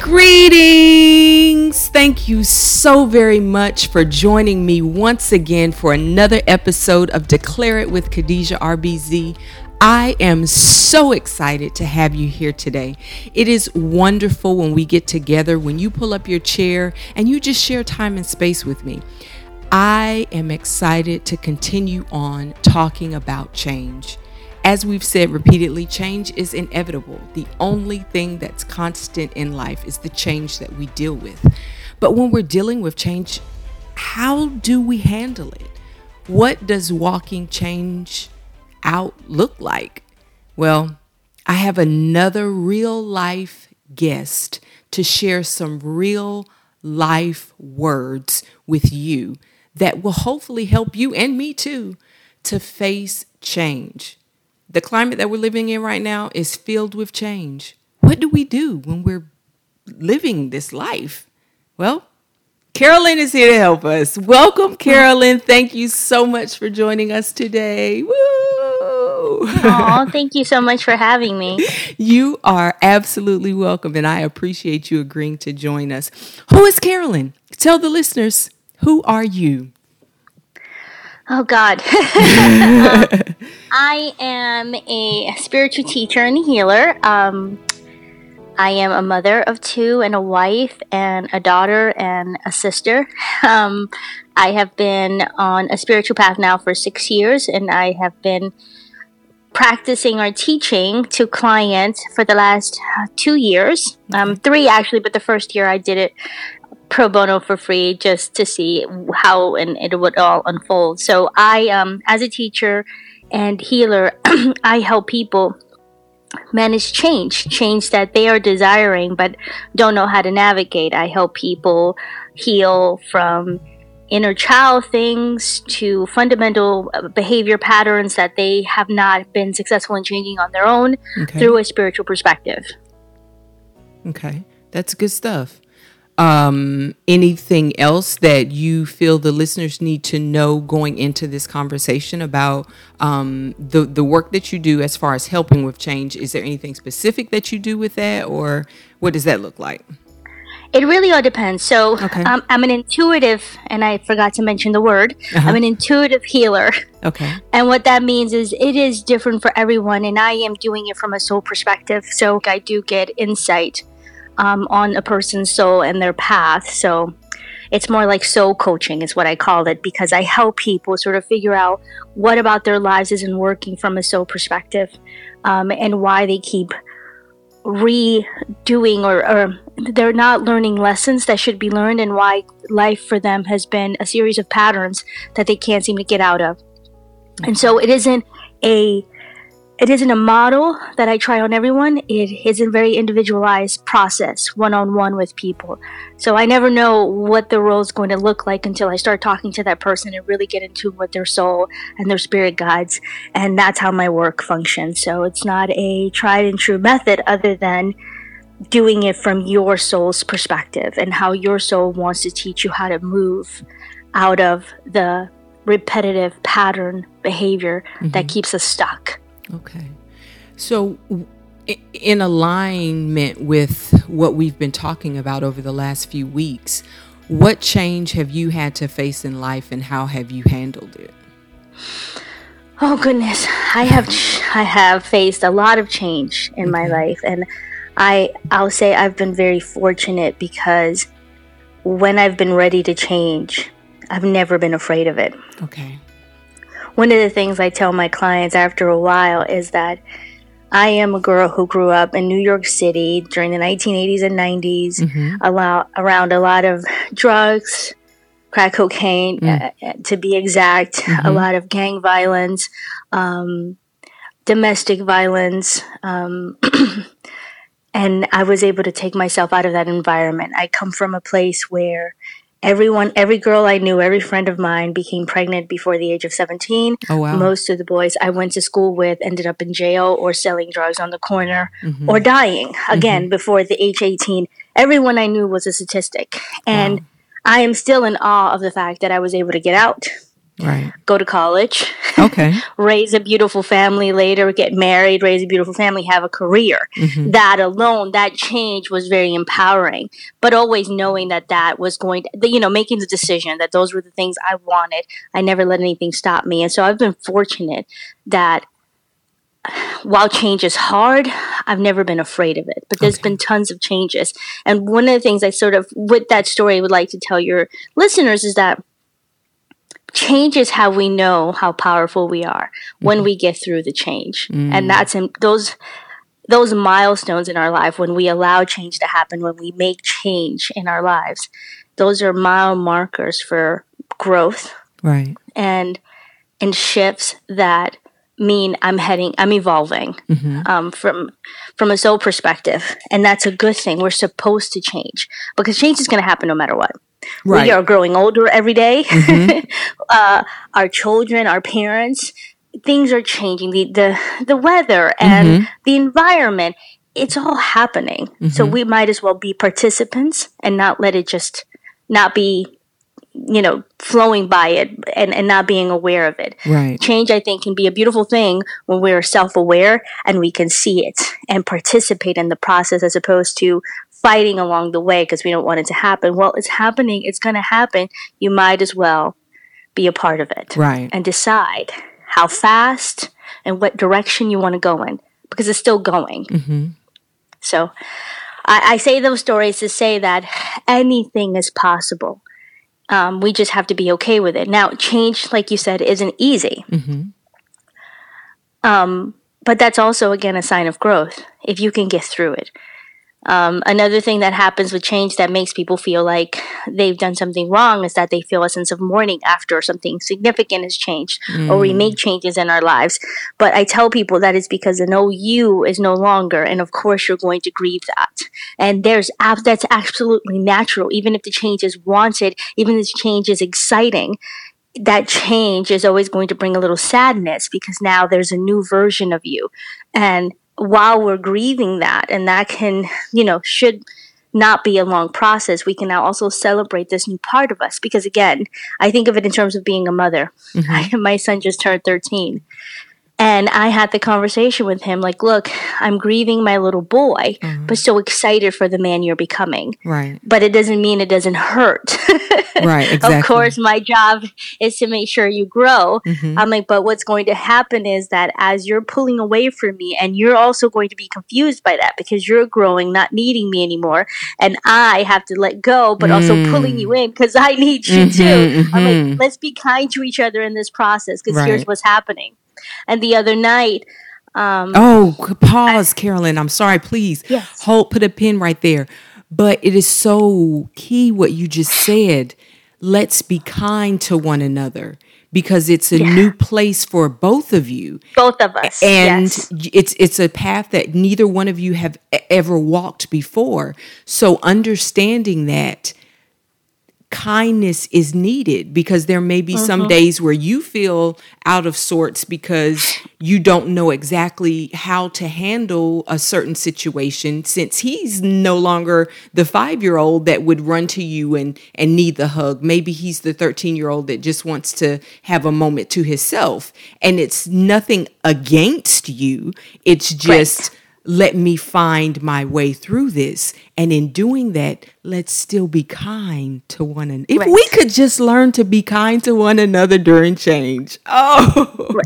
Greetings! Thank you so very much for joining me once again for another episode of Declare It with Khadijah RBZ. I am so excited to have you here today. It is wonderful when we get together, when you pull up your chair and you just share time and space with me. I am excited to continue on talking about change. As we've said repeatedly, change is inevitable. The only thing that's constant in life is the change that we deal with. But when we're dealing with change, how do we handle it? What does walking change out look like? Well, I have another real life guest to share some real life words with you that will hopefully help you and me too to face change. The climate that we're living in right now is filled with change. What do we do when we're living this life? Well, Carolyn is here to help us. Welcome, Carolyn. Thank you so much for joining us today. Woo! Oh, thank you so much for having me. You are absolutely welcome, and I appreciate you agreeing to join us. Who is Carolyn? Tell the listeners, who are you? Oh God. um, I am a spiritual teacher and healer. Um, I am a mother of two and a wife and a daughter and a sister. Um, I have been on a spiritual path now for six years, and I have been practicing or teaching to clients for the last two years. Um, three actually, but the first year I did it pro bono for free just to see how and it would all unfold. So I, um, as a teacher and healer, I help people manage change, change that they are desiring but don't know how to navigate. I help people heal from inner child things to fundamental uh, behavior patterns that they have not been successful in changing on their own okay. through a spiritual perspective. Okay, that's good stuff um, anything else that you feel the listeners need to know going into this conversation about um, the the work that you do as far as helping with change? Is there anything specific that you do with that, or what does that look like? It really all depends. So okay. um, I'm an intuitive, and I forgot to mention the word. Uh-huh. I'm an intuitive healer. Okay. And what that means is it is different for everyone, and I am doing it from a soul perspective. So I do get insight um, on a person's soul and their path. So it's more like soul coaching, is what I call it, because I help people sort of figure out what about their lives isn't working from a soul perspective um, and why they keep redoing or, or they're not learning lessons that should be learned and why life for them has been a series of patterns that they can't seem to get out of. And so it isn't a it isn't a model that I try on everyone. It is a very individualized process, one on one with people. So I never know what the role is going to look like until I start talking to that person and really get into what their soul and their spirit guides. And that's how my work functions. So it's not a tried and true method other than doing it from your soul's perspective and how your soul wants to teach you how to move out of the repetitive pattern behavior mm-hmm. that keeps us stuck. Okay. So, in alignment with what we've been talking about over the last few weeks, what change have you had to face in life and how have you handled it? Oh goodness, I have I have faced a lot of change in my mm-hmm. life and I I'll say I've been very fortunate because when I've been ready to change, I've never been afraid of it. Okay one of the things I tell my clients after a while is that I am a girl who grew up in New York City during the 1980s and 90s, mm-hmm. allow, around a lot of drugs, crack cocaine, mm. uh, to be exact, mm-hmm. a lot of gang violence, um, domestic violence. Um, and I was able to take myself out of that environment. I come from a place where everyone every girl i knew every friend of mine became pregnant before the age of 17 oh, wow. most of the boys i went to school with ended up in jail or selling drugs on the corner mm-hmm. or dying again mm-hmm. before the age 18 everyone i knew was a statistic and wow. i am still in awe of the fact that i was able to get out Right. go to college, Okay. raise a beautiful family later, get married, raise a beautiful family, have a career. Mm-hmm. That alone, that change was very empowering. But always knowing that that was going to, you know, making the decision that those were the things I wanted. I never let anything stop me. And so I've been fortunate that while change is hard, I've never been afraid of it. But there's Okay. been tons of changes. And one of the things I sort of, with that story, would like to tell your listeners is that change is how we know how powerful we are when mm-hmm. we get through the change. Mm. And that's in those those milestones in our life when we allow change to happen, when we make change in our lives. Those are mile markers for growth Right. and and shifts that mean I'm heading, I'm evolving um, from from a soul perspective, and that's a good thing. We're supposed to change because change is going to happen no matter what. Right. We are growing older every day. uh, our children, our parents, things are changing. The the the weather and the environment. It's all happening. So we might as well be participants and not let it just not be you know flowing by it and, and not being aware of it. Right. change i think can be a beautiful thing when we're self-aware and we can see it and participate in the process as opposed to fighting along the way because we don't want it to happen. Well it's happening. It's going to happen. You might as well be a part of it Right. and decide how fast and what direction you want to go in because it's still going. Mm-hmm. So I, I say those stories to say that anything is possible um, we just have to be okay with it. Now, change, like you said, isn't easy. Um, but that's also, again, a sign of growth if you can get through it. Um, another thing that happens with change that makes people feel like they've done something wrong is that they feel a sense of mourning after something significant has changed or we make changes in our lives. But I tell people that it's because an OU is no longer, and of course you're going to grieve that. And there's ab- that's absolutely natural, even if the change is wanted, even if the change is exciting that change is always going to bring a little sadness because now there's a new version of you. And while we're grieving that, and that can, you know, should not be a long process, we can now also celebrate this new part of us. Because again, I think of it in terms of being a mother. I, mm-hmm. my son just turned 13. And I had the conversation with him like, look, I'm grieving my little boy, but so excited for the man you're becoming. Right. But it doesn't mean it doesn't hurt. Right. Exactly. Of course, my job is to make sure you grow. Mm-hmm. I'm like, but what's going to happen is that as you're pulling away from me, and you're also going to be confused by that because you're growing, not needing me anymore, and I have to let go, but also pulling you in because I need you too. Mm-hmm, I'm like, let's be kind to each other in this process because here's what's happening. And the other night, um, Oh, pause, Carolyn. I'm sorry. Please Yes. hold, put a pin right there. But it is so key what you just said. Let's be kind to one another because it's a new place for both of you. both of us, and yes. it's it's a path that neither one of you have ever walked before so understanding that kindness is needed because there may be some mm-hmm. days where you feel out of sorts because you don't know exactly how to handle a certain situation since he's no longer the 5-year-old that would run to you and and need the hug. Maybe he's the 13-year-old that just wants to have a moment to himself. And it's nothing against you. It's just let me find my way through this. And in doing that, let's still be kind to one another. If Right. we could just learn to be kind to one another during change. Oh,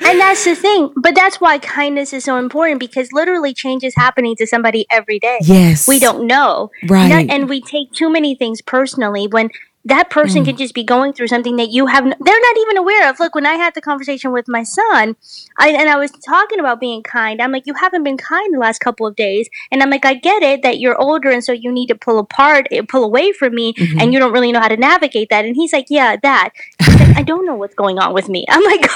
And that's the thing. But that's why kindness is so important because literally change is happening to somebody every day. yes. We don't know. Right. Not- and we take too many things personally when that person Mm. could just be going through something that you have, they're not even aware of. Look, when I had the conversation with my son, I, and I was talking about being kind, I'm like, you haven't been kind the last couple of days. And I'm like, I get it that you're older and so you need to pull apart, eh, pull away from me, Mm-hmm. and you don't really know how to navigate that. And he's like, yeah, that. Like, I don't know what's going on with me. I'm like,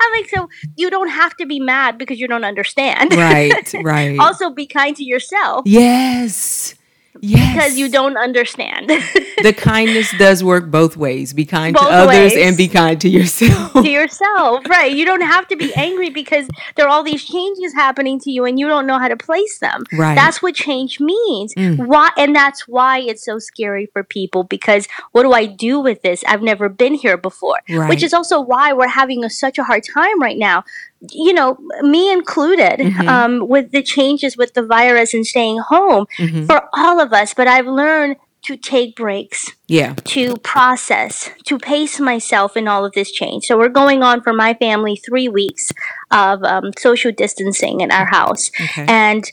I'm like, so you don't have to be mad because you don't understand. Right, right. also, be kind to yourself yes. Yes. because you don't understand. the kindness does work both ways. Be kind Both to others ways. and be kind to yourself. to yourself, right? You don't have to be angry because there are all these changes happening to you and you don't know how to place them. Right. That's what change means. Mm. Why and that's why it's so scary for people because what do I do with this? I've never been here before. Right. Which is also why we're having a, such a hard time right now. You know, me included, Mhm. um, with the changes with the virus and staying home Mhm. for all of us. But I've learned to take breaks Yeah. to process, to pace myself in all of this change. So we're going on for my family three weeks of um, social distancing in our house, Okay. and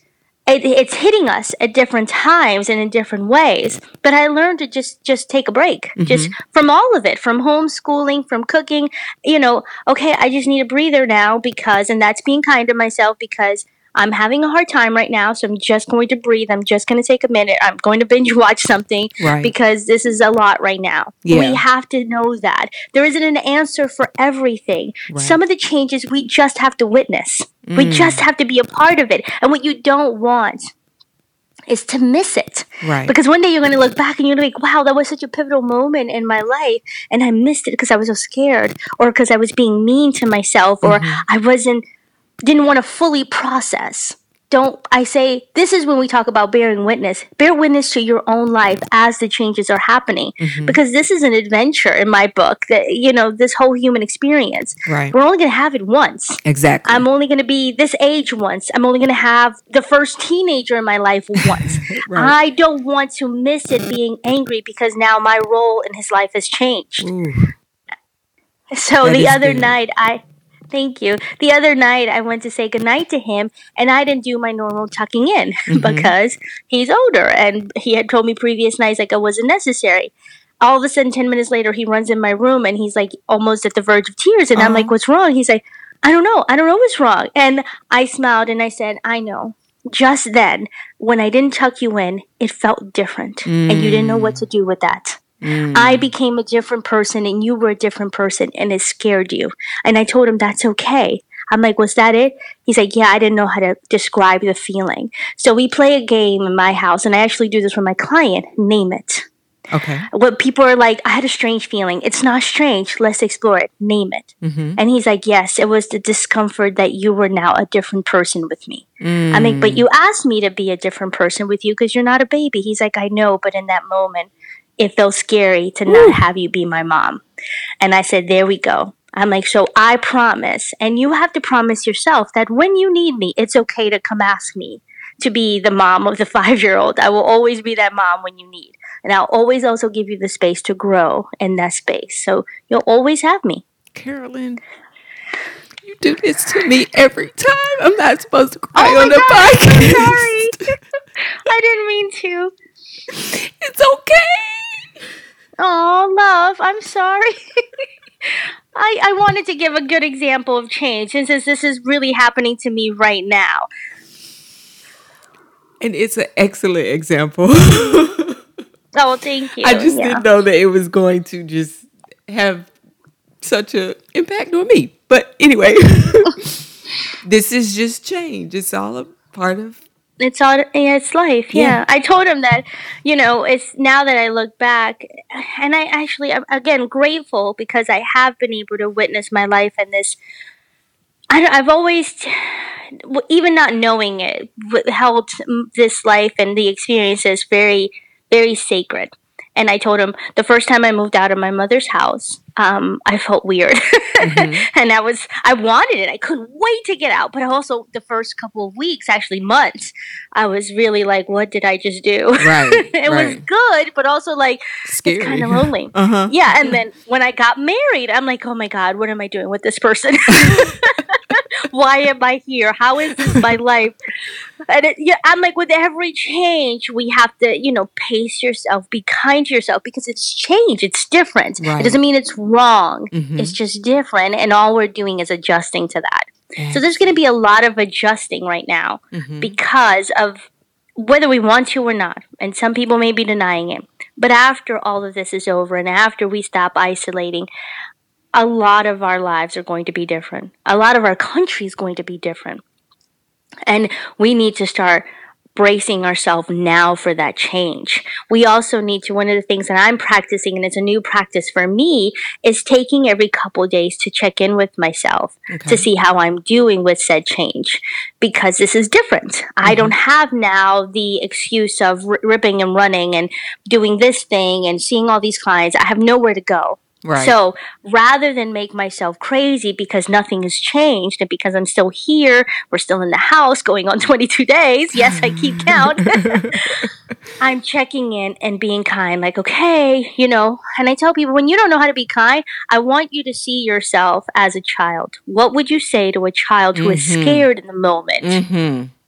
it, it's hitting us at different times and in different ways. But I learned to just just take a break, mm-hmm. just from all of it, from homeschooling, from cooking. You know, okay, I just need a breather now because, and that's being kind to myself because. I'm having a hard time right now, so I'm just going to breathe. I'm just going to take a minute. I'm going to binge watch something Right. because this is a lot right now. Yeah. We have to know that. There isn't an answer for everything. Right. Some of the changes we just have to witness. We Mm. just have to be a part of it. And what you don't want is to miss it. Right. Because one day you're going to look back and you're going to be like, wow, that was such a pivotal moment in my life. And I missed it because I was so scared or because I was being mean to myself or Mm-hmm. I wasn't, didn't want to fully process. Don't, I say, this is when we talk about bearing witness. Bear witness to your own life as the changes are happening. Mm-hmm. Because this is an adventure in my book that, you know, this whole human experience. Right. We're only going to have it once. Exactly. I'm only going to be this age once. I'm only going to have the first teenager in my life once. Right. I don't want to miss it being angry because now my role in his life has changed. Ooh. So That the other good. night, I thank you. The other night, I went to say goodnight to him, and I didn't do my normal tucking in Mm-hmm. because he's older, and he had told me previous nights like it wasn't necessary. All of a sudden, ten minutes later, he runs in my room, and he's like almost at the verge of tears, and I'm Uh-huh. like, "What's wrong?" He's like, "I don't know. I don't know what's wrong." And I smiled and I said, "I know." Just then, when I didn't tuck you in, it felt different, and you didn't know what to do with that. Mm. I became a different person and you were a different person and it scared you. And I told him that's okay. I'm like, was that it? He's like, yeah, I didn't know how to describe the feeling. So we play a game in my house, and I actually do this with my client. Name it. Okay. When people are like, I had a strange feeling. It's not strange. Let's explore it. Name it. Mm-hmm. And he's like, yes, it was the discomfort that you were now a different person with me. Mm. I'm like, but you asked me to be a different person with you because you're not a baby. He's like, I know, but in that moment, it felt scary to not have you be my mom. And I said, there we go. I'm like, so I promise, and you have to promise yourself that when you need me, it's okay to come ask me to be the mom of the five year old. I will always be that mom when you need. And I'll always also give you the space to grow in that space. So you'll always have me. Carolyn, you do this to me every time. I'm not supposed to cry Oh on the God, I'm podcast. sorry. I didn't mean to. It's okay. Oh, love, I'm sorry. I, I wanted to give a good example of change since this, this is really happening to me right now. And it's an excellent example. Oh, thank you. I just Yeah. didn't know that it was going to just have such an impact on me. But anyway, this is just change. It's all a part of It's all it's life. Yeah. Yeah. I told him that, you know, it's now that I look back, and I actually, I'm again grateful because I have been able to witness my life and this. I, I've always, even not knowing it, held this life and the experiences very, very sacred. And I told him the first time I moved out of my mother's house, um, I felt weird, and I was I wanted it. I couldn't wait to get out. But also the first couple of weeks, actually months, I was really like, "What did I just do?" Right, it was good, but also like scary. kind of lonely. Uh huh. Yeah, and then when I got married, I'm like, "Oh my god, what am I doing with this person?" Why am I here? How is this my life? And it, yeah, I'm like, with every change, we have to, you know, pace yourself, be kind to yourself because it's change. It's different. Right. It doesn't mean it's wrong. Mhm. It's just different, and all we're doing is adjusting to that. So there's going to be a lot of adjusting right now Mhm. because of whether we want to or not. And some people may be denying it. But after all of this is over and after we stop isolating, a lot of our lives are going to be different. A lot of our country is going to be different. And we need to start bracing ourselves now for that change. We also need to, one of the things that I'm practicing, and it's a new practice for me, is taking every couple days to check in with myself okay. to see how I'm doing with said change because this is different. Mm-hmm. I don't have now the excuse of r- ripping and running and doing this thing and seeing all these clients. I have nowhere to go. Right. So rather than make myself crazy because nothing has changed and because I'm still here, we're still in the house going on 22 days. Yes, I keep count. I'm checking in and being kind, like, okay, you know, and I tell people when you don't know how to be kind, I want you to see yourself as a child. What would you say to a child who mm-hmm. is scared in the moment? Mm-hmm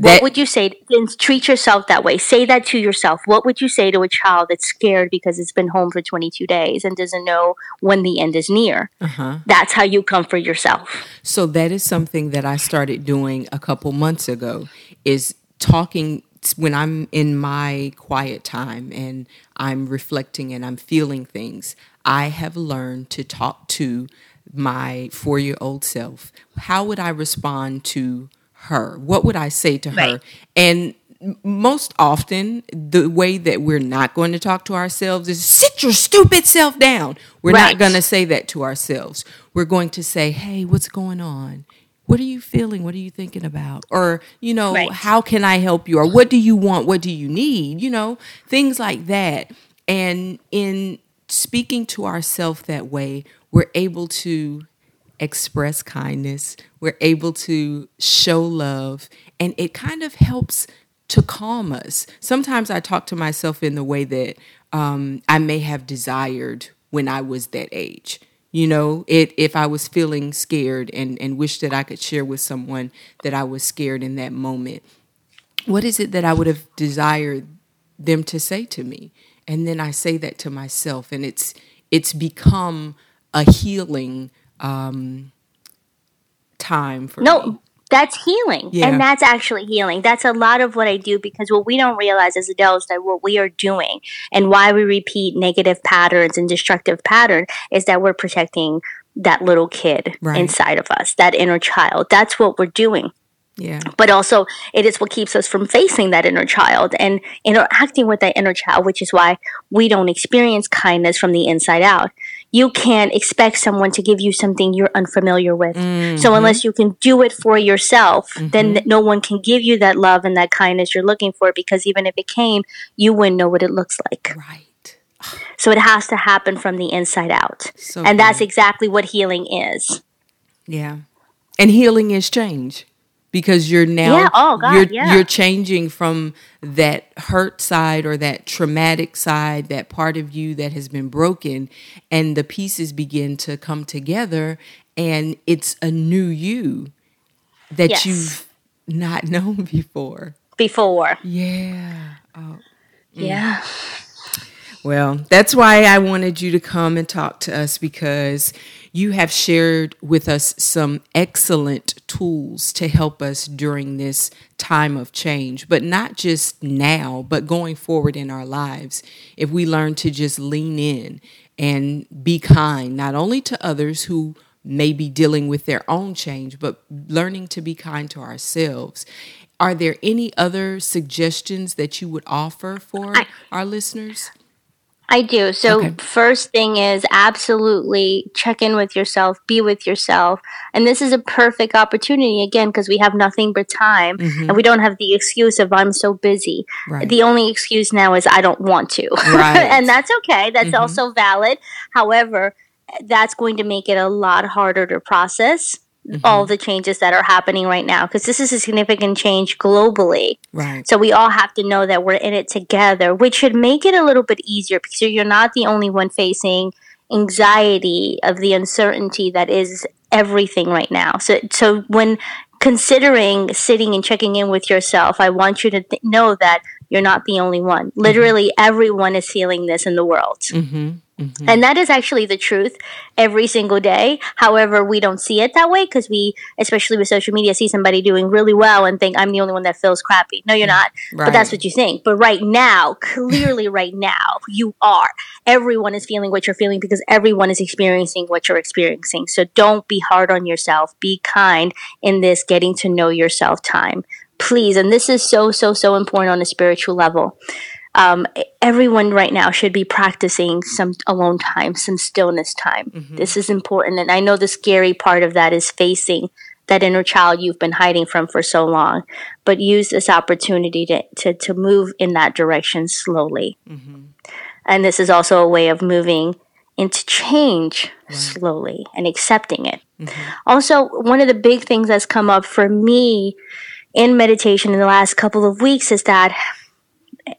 that, what would you say? Then treat yourself that way. Say that to yourself. What would you say to a child that's scared because it's been home for 22 days and doesn't know when the end is near? Uh-huh. That's how you comfort yourself. So that is something that I started doing a couple months ago. Is talking when I'm in my quiet time and I'm reflecting and I'm feeling things. I have learned to talk to my four year old self. How would I respond to her? What would I say to right. her? And most often, the way that we're not going to talk to ourselves is sit your stupid self down. We're right. not going to say that to ourselves. We're going to say, hey, what's going on? What are you feeling? What are you thinking about? Or, you know, right. how can I help you? Or what do you want? What do you need? You know, things like that. And in speaking to ourselves that way, we're able to express kindness, we're able to show love, and it kind of helps to calm us. Sometimes I talk to myself in the way that um, I may have desired when I was that age. You know, it if I was feeling scared and, and wish that I could share with someone that I was scared in that moment, what is it that I would have desired them to say to me? And then I say that to myself, and it's it's become a healing um, time for no, me. That's healing. Yeah. And that's actually healing. That's a lot of what I do because what we don't realize as adults that what we are doing and why we repeat negative patterns and destructive pattern is that we're protecting that little kid right. inside of us, that inner child. That's what we're doing. Yeah. But also, it is what keeps us from facing that inner child and interacting with that inner child, which is why we don't experience kindness from the inside out you can't expect someone to give you something you're unfamiliar with. Mm-hmm. So unless you can do it for yourself, mm-hmm. then no one can give you that love and that kindness you're looking for because even if it came, you wouldn't know what it looks like. Right. So it has to happen from the inside out. So and good. that's exactly what healing is. Yeah. And healing is change because you're now yeah. Oh, God, you're yeah. you're changing from that hurt side or that traumatic side that part of you that has been broken and the pieces begin to come together and it's a new you that yes. you've not known before before yeah oh. mm. yeah well that's why i wanted you to come and talk to us because you have shared with us some excellent tools to help us during this time of change, but not just now, but going forward in our lives. If we learn to just lean in and be kind, not only to others who may be dealing with their own change, but learning to be kind to ourselves. Are there any other suggestions that you would offer for I, our listeners? I do. So, okay. first thing is absolutely check in with yourself, be with yourself. And this is a perfect opportunity, again, because we have nothing but time mm-hmm. and we don't have the excuse of I'm so busy. Right. The only excuse now is I don't want to. Right. and that's okay. That's mm-hmm. also valid. However, that's going to make it a lot harder to process mm-hmm. all the changes that are happening right now because this is a significant change globally. Right. So we all have to know that we're in it together, which should make it a little bit easier because you're not the only one facing anxiety of the uncertainty that is everything right now. So so when considering sitting and checking in with yourself, I want you to th- know that you're not the only one. Mm-hmm. Literally, mm-hmm. everyone is feeling this in the world. Mm-hmm. Mm-hmm. And that is actually the truth every single day. However, we don't see it that way because we, especially with social media, see somebody doing really well and think, I'm the only one that feels crappy. No, you're not. Right. But that's what you think. But right now, clearly, right now, you are. Everyone is feeling what you're feeling because everyone is experiencing what you're experiencing. So don't be hard on yourself. Be kind in this getting to know yourself time please, and this is so, so, so important on a spiritual level. Um, everyone right now should be practicing some alone time, some stillness time. Mm-hmm. This is important. And I know the scary part of that is facing that inner child you've been hiding from for so long, but use this opportunity to, to, to move in that direction slowly. Mm-hmm. And this is also a way of moving into change right. slowly and accepting it. Mm-hmm. Also, one of the big things that's come up for me in meditation in the last couple of weeks is that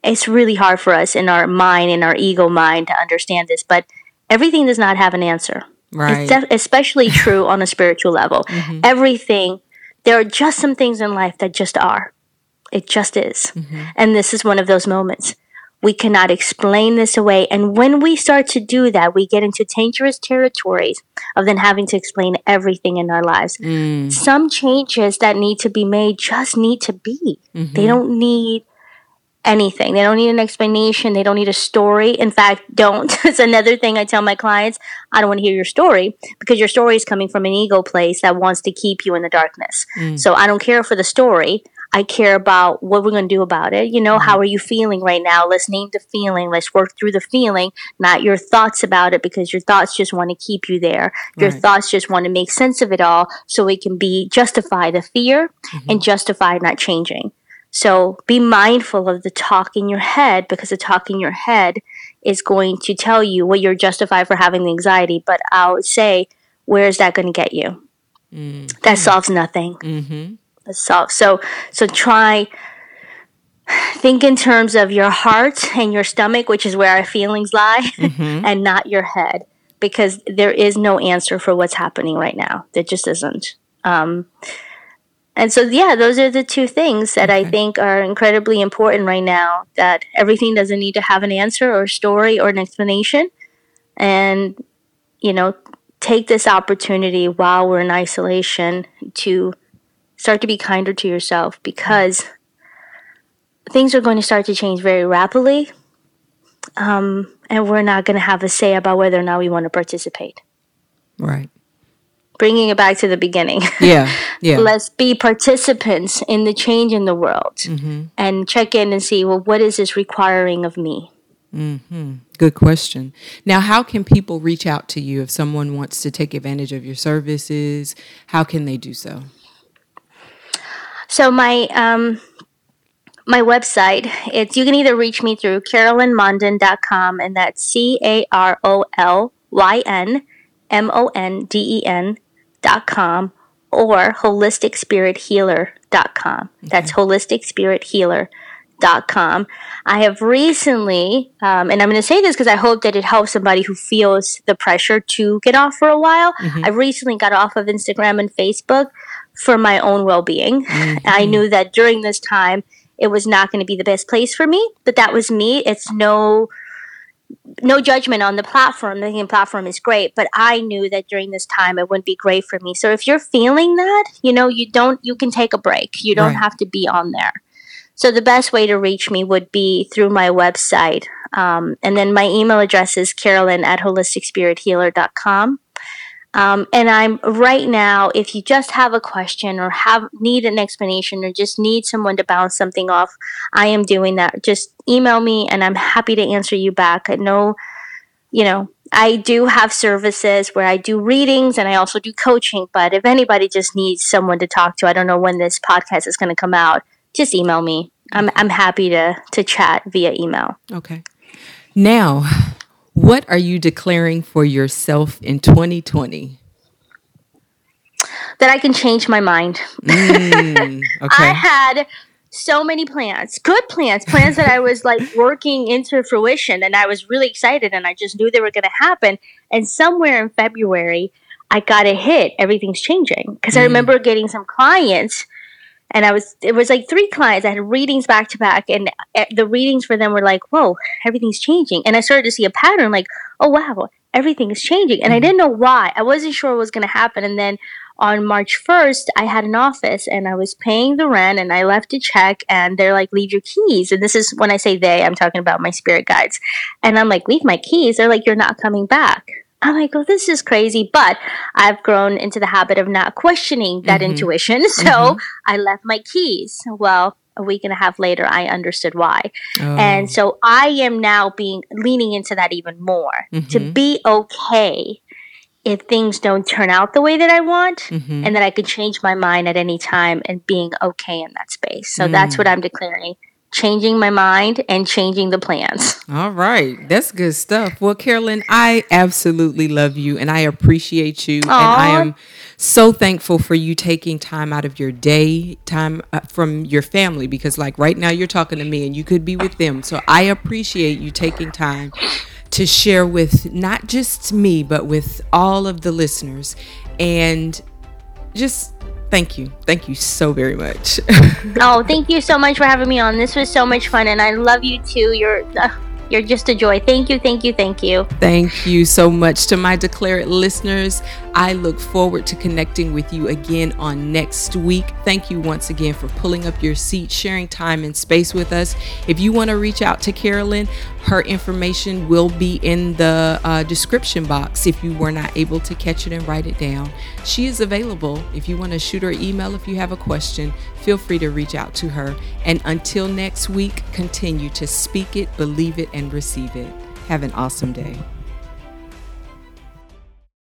it's really hard for us in our mind, in our ego mind, to understand this, but everything does not have an answer. Right. It's def- especially true on a spiritual level. Mm-hmm. Everything, there are just some things in life that just are. It just is. Mm-hmm. And this is one of those moments. We cannot explain this away. And when we start to do that, we get into dangerous territories of then having to explain everything in our lives. Mm. Some changes that need to be made just need to be. Mm-hmm. They don't need anything. They don't need an explanation. They don't need a story. In fact, don't. it's another thing I tell my clients. I don't want to hear your story because your story is coming from an ego place that wants to keep you in the darkness. Mm. So I don't care for the story. I care about what we're going to do about it. You know, mm-hmm. how are you feeling right now? Let's name the feeling. Let's work through the feeling, not your thoughts about it, because your thoughts just want to keep you there. Your right. thoughts just want to make sense of it all so it can be justify the fear mm-hmm. and justify not changing. So be mindful of the talk in your head because the talk in your head is going to tell you what you're justified for having the anxiety. But I would say, where is that going to get you? Mm-hmm. That solves nothing. Mm-hmm. That solves. So so try think in terms of your heart and your stomach, which is where our feelings lie, mm-hmm. and not your head, because there is no answer for what's happening right now. There just isn't. Um, and so, yeah, those are the two things that okay. I think are incredibly important right now. That everything doesn't need to have an answer or a story or an explanation. And, you know, take this opportunity while we're in isolation to start to be kinder to yourself because things are going to start to change very rapidly. Um, and we're not going to have a say about whether or not we want to participate. Right bringing it back to the beginning. Yeah, yeah. Let's be participants in the change in the world mm-hmm. and check in and see, well, what is this requiring of me? Mm-hmm. Good question. Now, how can people reach out to you if someone wants to take advantage of your services? How can they do so? So my um, my website, it's you can either reach me through carolynmonden.com and that's C A R O L Y N M O N D E N holisticspirit.com or holisticspirithealer.com. Okay. That's holisticspirithealer.com. I have recently, um, and I'm going to say this because I hope that it helps somebody who feels the pressure to get off for a while. Mm-hmm. I recently got off of Instagram and Facebook for my own well being. Mm-hmm. I knew that during this time, it was not going to be the best place for me, but that was me. It's no no judgment on the platform. The platform is great, but I knew that during this time it wouldn't be great for me. So if you're feeling that, you know, you don't, you can take a break. You don't right. have to be on there. So the best way to reach me would be through my website. Um, and then my email address is carolyn at holisticspirithealer.com. Um, and I'm right now, if you just have a question or have need an explanation or just need someone to bounce something off, I am doing that. Just email me and I'm happy to answer you back. I know, you know, I do have services where I do readings and I also do coaching, but if anybody just needs someone to talk to, I don't know when this podcast is going to come out, just email me. I'm, I'm happy to, to chat via email. Okay. Now, what are you declaring for yourself in 2020? That I can change my mind. Mm, okay. I had so many plans, good plans, plans that I was like working into fruition and I was really excited and I just knew they were going to happen. And somewhere in February, I got a hit. Everything's changing. Because mm. I remember getting some clients and I was it was like three clients. I had readings back to back, and eh, the readings for them were like, "Whoa, everything's changing." And I started to see a pattern, like, "Oh wow, everything is changing," and I mm-hmm. didn't know why. I wasn't sure what was going to happen, and then on March 1st, I had an office and I was paying the rent and I left a check and they're like, leave your keys. And this is when I say they, I'm talking about my spirit guides. And I'm like, leave my keys. They're like, you're not coming back. I'm like, oh, this is crazy. But I've grown into the habit of not questioning that mm-hmm. intuition. So mm-hmm. I left my keys. Well, a week and a half later, I understood why. Oh. And so I am now being leaning into that even more mm-hmm. to be okay if things don't turn out the way that I want mm-hmm. and that I can change my mind at any time and being okay in that space. So mm. that's what I'm declaring changing my mind and changing the plans. All right. That's good stuff. Well, Carolyn, I absolutely love you and I appreciate you. Aww. And I am so thankful for you taking time out of your day, time uh, from your family, because like right now you're talking to me and you could be with them. So I appreciate you taking time to share with not just me, but with all of the listeners. And just thank you. Thank you so very much. oh, thank you so much for having me on. This was so much fun, and I love you too. You're. Uh, you're just a joy. Thank you, thank you, thank you. Thank you so much to my Declare It listeners. I look forward to connecting with you again on next week. Thank you once again for pulling up your seat, sharing time and space with us. If you want to reach out to Carolyn, her information will be in the uh, description box if you were not able to catch it and write it down. She is available if you want to shoot her email if you have a question. Feel free to reach out to her. And until next week, continue to speak it, believe it, and receive it. Have an awesome day.